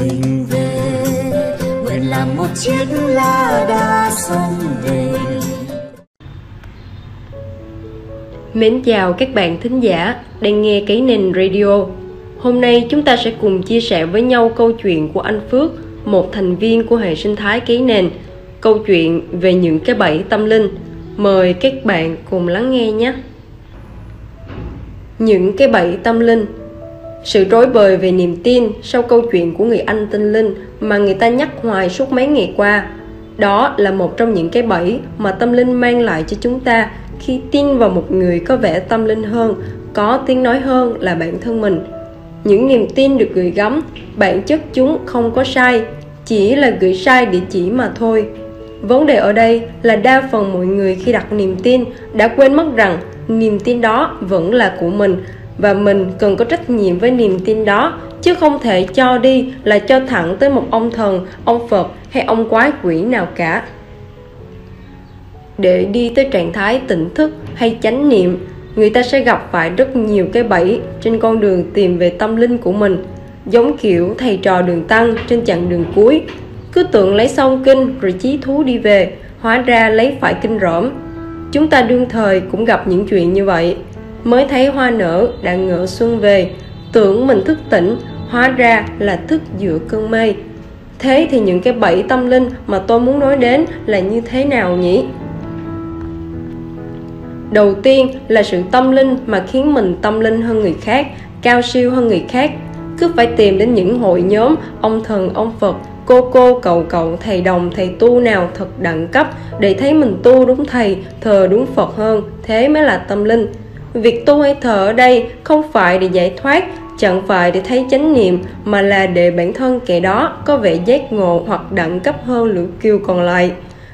mình về nguyện làm một chiếc lá đa sông về Mến chào các bạn thính giả đang nghe Cái Nền Radio. Hôm nay chúng ta sẽ cùng chia sẻ với nhau câu chuyện của anh Phước, một thành viên của hệ sinh thái Cái Nền. Câu chuyện về những cái bẫy tâm linh. Mời các bạn cùng lắng nghe nhé. Những cái bẫy tâm linh sự rối bời về niềm tin sau câu chuyện của người anh tên Linh mà người ta nhắc hoài suốt mấy ngày qua. Đó là một trong những cái bẫy mà tâm linh mang lại cho chúng ta khi tin vào một người có vẻ tâm linh hơn, có tiếng nói hơn là bản thân mình. Những niềm tin được gửi gắm, bản chất chúng không có sai, chỉ là gửi sai địa chỉ mà thôi. Vấn đề ở đây là đa phần mọi người khi đặt niềm tin đã quên mất rằng niềm tin đó vẫn là của mình và mình cần có trách nhiệm với niềm tin đó, chứ không thể cho đi là cho thẳng tới một ông thần, ông phật hay ông quái quỷ nào cả. Để đi tới trạng thái tỉnh thức hay chánh niệm, người ta sẽ gặp phải rất nhiều cái bẫy trên con đường tìm về tâm linh của mình. Giống kiểu thầy trò đường tăng trên chặng đường cuối, cứ tưởng lấy xong kinh rồi chí thú đi về, hóa ra lấy phải kinh rỗm. Chúng ta đương thời cũng gặp những chuyện như vậy mới thấy hoa nở đã ngỡ xuân về. Tưởng mình thức tỉnh, hóa ra là thức giữa cơn mê thế thì những cái bẫy tâm linh mà tôi muốn nói đến là như thế nào nhỉ? Đầu tiên là sự tâm linh mà khiến mình tâm linh hơn người khác, cao siêu hơn người khác. Cứ phải tìm đến những hội nhóm, ông thần, ông phật, cô cô, cậu cậu, thầy đồng, thầy tu nào thật đẳng cấp để thấy mình tu đúng thầy, thờ đúng phật hơn. Thế mới là tâm linh việc tu hay thở ở đây không phải để giải thoát, chẳng phải để thấy chánh niệm, mà là để bản thân kẻ đó có vẻ giác ngộ hoặc đẳng cấp hơn lũ kiêu còn lại.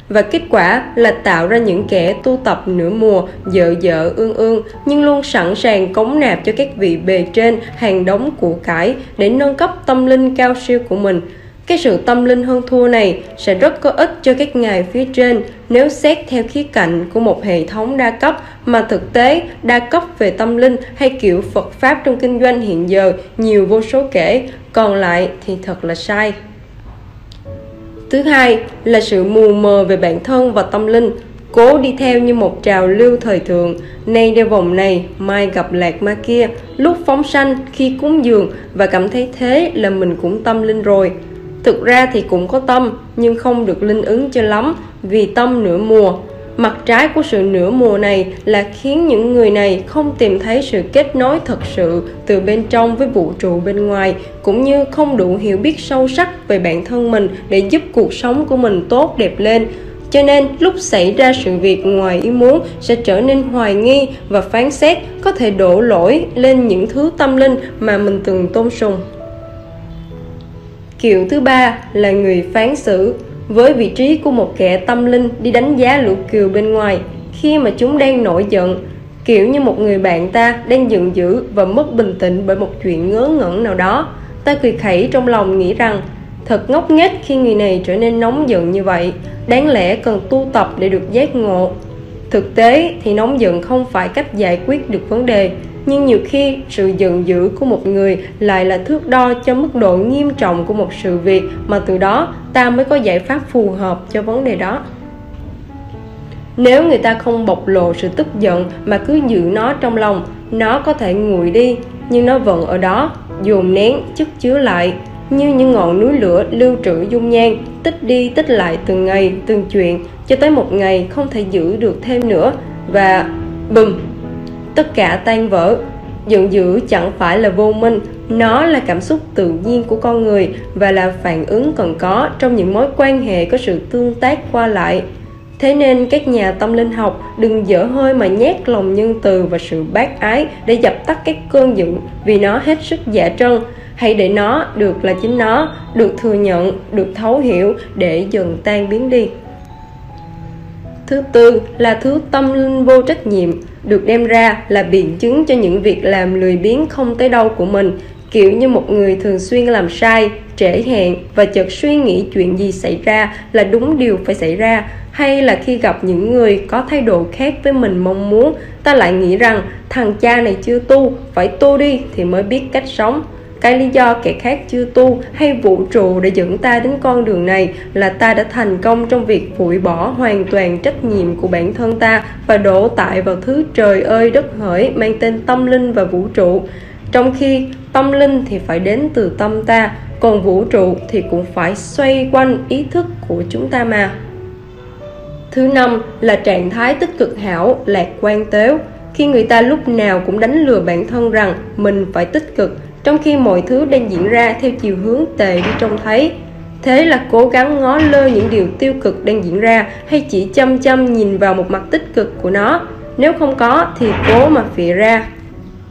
Và kết quả là tạo ra những kẻ tu tập nửa mùa, dở dở, ương ương, nhưng luôn sẵn sàng cống nạp cho các vị bề trên hàng đống của cải để nâng cấp tâm linh cao siêu của mình cái sự tâm linh hơn thua này sẽ rất có ích cho các ngài phía trên nếu xét theo khía cạnh của một hệ thống đa cấp mà thực tế đa cấp về tâm linh hay kiểu Phật Pháp trong kinh doanh hiện giờ nhiều vô số kể, còn lại thì thật là sai. Thứ hai là sự mù mờ về bản thân và tâm linh, cố đi theo như một trào lưu thời thượng, nay đeo vòng này, mai gặp lạc ma kia, lúc phóng sanh, khi cúng dường và cảm thấy thế là mình cũng tâm linh rồi. Thực ra thì cũng có tâm, nhưng không được linh ứng cho lắm, vì tâm nửa mùa. Mặt trái của sự nửa mùa này là khiến những người này không tìm thấy sự kết nối thật sự từ bên trong với vũ trụ bên ngoài, cũng như không đủ hiểu biết sâu sắc về bản thân mình để giúp cuộc sống của mình tốt đẹp lên cho nên, lúc xảy ra sự việc ngoài ý muốn sẽ trở nên hoài nghi và phán xét, có thể đổ lỗi lên những thứ tâm linh mà mình từng tôn sùng Kiểu thứ ba là người phán xử với vị trí của một kẻ tâm linh đi đánh giá lũ kiều bên ngoài. Khi mà chúng đang nổi giận, kiểu như một người bạn ta đang giận dữ và mất bình tĩnh bởi một chuyện ngớ ngẩn nào đó, ta cười khẩy trong lòng nghĩ rằng, thật ngốc nghếch khi người này trở nên nóng giận như vậy. Đáng lẽ cần tu tập để được giác ngộ. Thực tế thì nóng giận không phải cách giải quyết được vấn đề nhưng nhiều khi sự giận dữ của một người lại là thước đo cho mức độ nghiêm trọng của một sự việc mà từ đó ta mới có giải pháp phù hợp cho vấn đề đó. Nếu người ta không bộc lộ sự tức giận mà cứ giữ nó trong lòng, nó có thể nguội đi, nhưng nó vẫn ở đó, dồn nén, chất chứa lại, như những ngọn núi lửa lưu trữ dung nhan, tích đi tích lại từng ngày, từng chuyện, cho tới một ngày không thể giữ được thêm nữa. Và, bùm tất cả tan vỡ. Giận dữ chẳng phải là vô minh, nó là cảm xúc tự nhiên của con người và là phản ứng cần có trong những mối quan hệ có sự tương tác qua lại. Thế nên các nhà tâm linh học đừng dở hơi mà nhét lòng nhân từ và sự bác ái để dập tắt các cơn giận vì nó hết sức giả trân. Hãy để nó được là chính nó, được thừa nhận, được thấu hiểu để dần tan biến đi thứ tư là thứ tâm linh vô trách nhiệm, được đem ra là biện chứng cho những việc làm lười biếng không tới đâu của mình, kiểu như một người thường xuyên làm sai, trễ hẹn và chợt suy nghĩ chuyện gì xảy ra là đúng điều phải xảy ra. Hay là khi gặp những người có thái độ khác với mình mong muốn, ta lại nghĩ rằng, thằng cha này chưa tu, phải tu đi thì mới biết cách sống cái lý do kẻ khác chưa tu hay vũ trụ để dẫn ta đến con đường này là ta đã thành công trong việc phủi bỏ hoàn toàn trách nhiệm của bản thân ta và đổ tại vào thứ trời ơi đất hỡi mang tên tâm linh và vũ trụ. Trong khi tâm linh thì phải đến từ tâm ta, còn vũ trụ thì cũng phải xoay quanh ý thức của chúng ta mà. Thứ năm là trạng thái tích cực hảo, lạc quan, tếu. Khi người ta lúc nào cũng đánh lừa bản thân rằng mình phải tích cực trong khi mọi thứ đang diễn ra theo chiều hướng tệ đi trông thấy, thế là cố gắng ngó lơ những điều tiêu cực đang diễn ra hay chỉ chăm chăm nhìn vào một mặt tích cực của nó. Nếu không có thì cố mà phịa ra.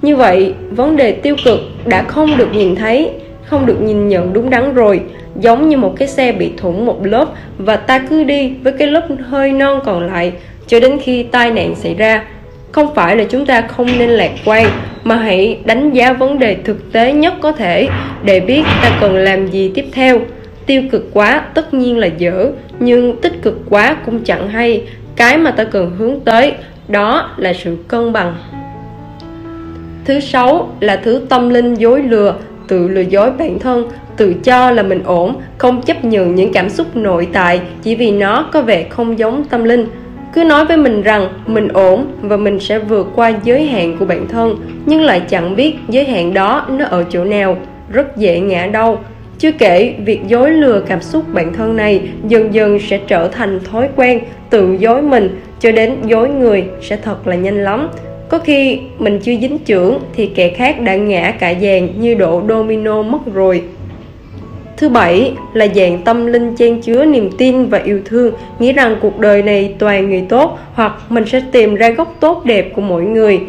Như vậy, vấn đề tiêu cực đã không được nhìn thấy, không được nhìn nhận đúng đắn rồi, giống như một cái xe bị thủng một lớp và ta cứ đi với cái lớp hơi non còn lại cho đến khi tai nạn xảy ra không phải là chúng ta không nên lạc quan, mà hãy đánh giá vấn đề thực tế nhất có thể để biết ta cần làm gì tiếp theo. Tiêu cực quá tất nhiên là dở, nhưng tích cực quá cũng chẳng hay. Cái mà ta cần hướng tới, đó là sự cân bằng. Thứ sáu là thứ tâm linh dối lừa, tự lừa dối bản thân, tự cho là mình ổn, không chấp nhận những cảm xúc nội tại chỉ vì nó có vẻ không giống tâm linh cứ nói với mình rằng mình ổn và mình sẽ vượt qua giới hạn của bản thân, nhưng lại chẳng biết giới hạn đó nó ở chỗ nào. Rất dễ ngã đau. Chưa kể, việc dối lừa cảm xúc bản thân này dần dần sẽ trở thành thói quen, tự dối mình, cho đến dối người sẽ thật là nhanh lắm. Có khi mình chưa dính trưởng thì kẻ khác đã ngã cả dàn như độ domino mất rồi. Thứ bảy là dạng tâm linh chen chứa niềm tin và yêu thương, nghĩ rằng cuộc đời này toàn người tốt hoặc mình sẽ tìm ra gốc tốt đẹp của mỗi người.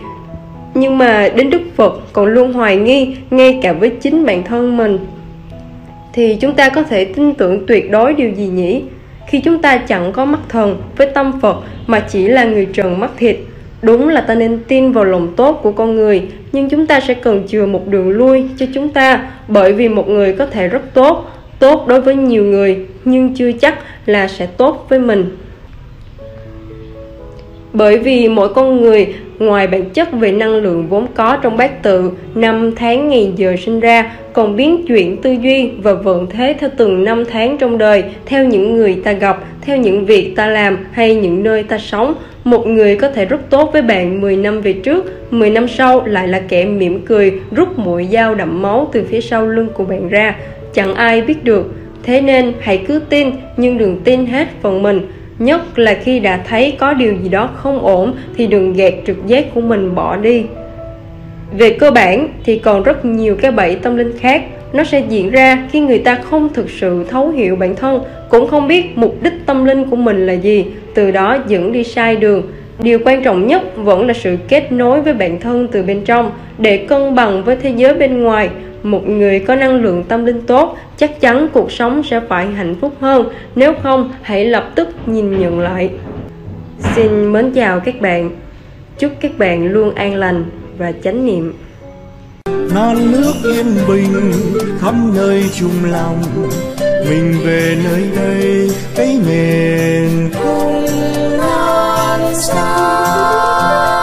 Nhưng mà đến Đức Phật còn luôn hoài nghi ngay cả với chính bản thân mình. Thì chúng ta có thể tin tưởng tuyệt đối điều gì nhỉ? Khi chúng ta chẳng có mắt thần với tâm Phật mà chỉ là người trần mắt thịt Đúng là ta nên tin vào lòng tốt của con người, nhưng chúng ta sẽ cần chừa một đường lui cho chúng ta, bởi vì một người có thể rất tốt, tốt đối với nhiều người, nhưng chưa chắc là sẽ tốt với mình. Bởi vì mỗi con người ngoài bản chất về năng lượng vốn có trong bát tự, năm tháng ngày giờ sinh ra, còn biến chuyển tư duy và vận thế theo từng năm tháng trong đời, theo những người ta gặp, theo những việc ta làm hay những nơi ta sống. Một người có thể rất tốt với bạn 10 năm về trước, 10 năm sau lại là kẻ mỉm cười, rút mũi dao đậm máu từ phía sau lưng của bạn ra. Chẳng ai biết được. Thế nên hãy cứ tin, nhưng đừng tin hết phần mình nhất là khi đã thấy có điều gì đó không ổn thì đừng gạt trực giác của mình bỏ đi về cơ bản thì còn rất nhiều cái bẫy tâm linh khác nó sẽ diễn ra khi người ta không thực sự thấu hiểu bản thân cũng không biết mục đích tâm linh của mình là gì từ đó dẫn đi sai đường. Điều quan trọng nhất vẫn là sự kết nối với bản thân từ bên trong để cân bằng với thế giới bên ngoài. Một người có năng lượng tâm linh tốt, chắc chắn cuộc sống sẽ phải hạnh phúc hơn. Nếu không, hãy lập tức nhìn nhận lại. Xin mến chào các bạn. Chúc các bạn luôn an lành và chánh niệm. Non nước yên bình khắp nơi chung lòng mình về nơi đây cái miền không non xa.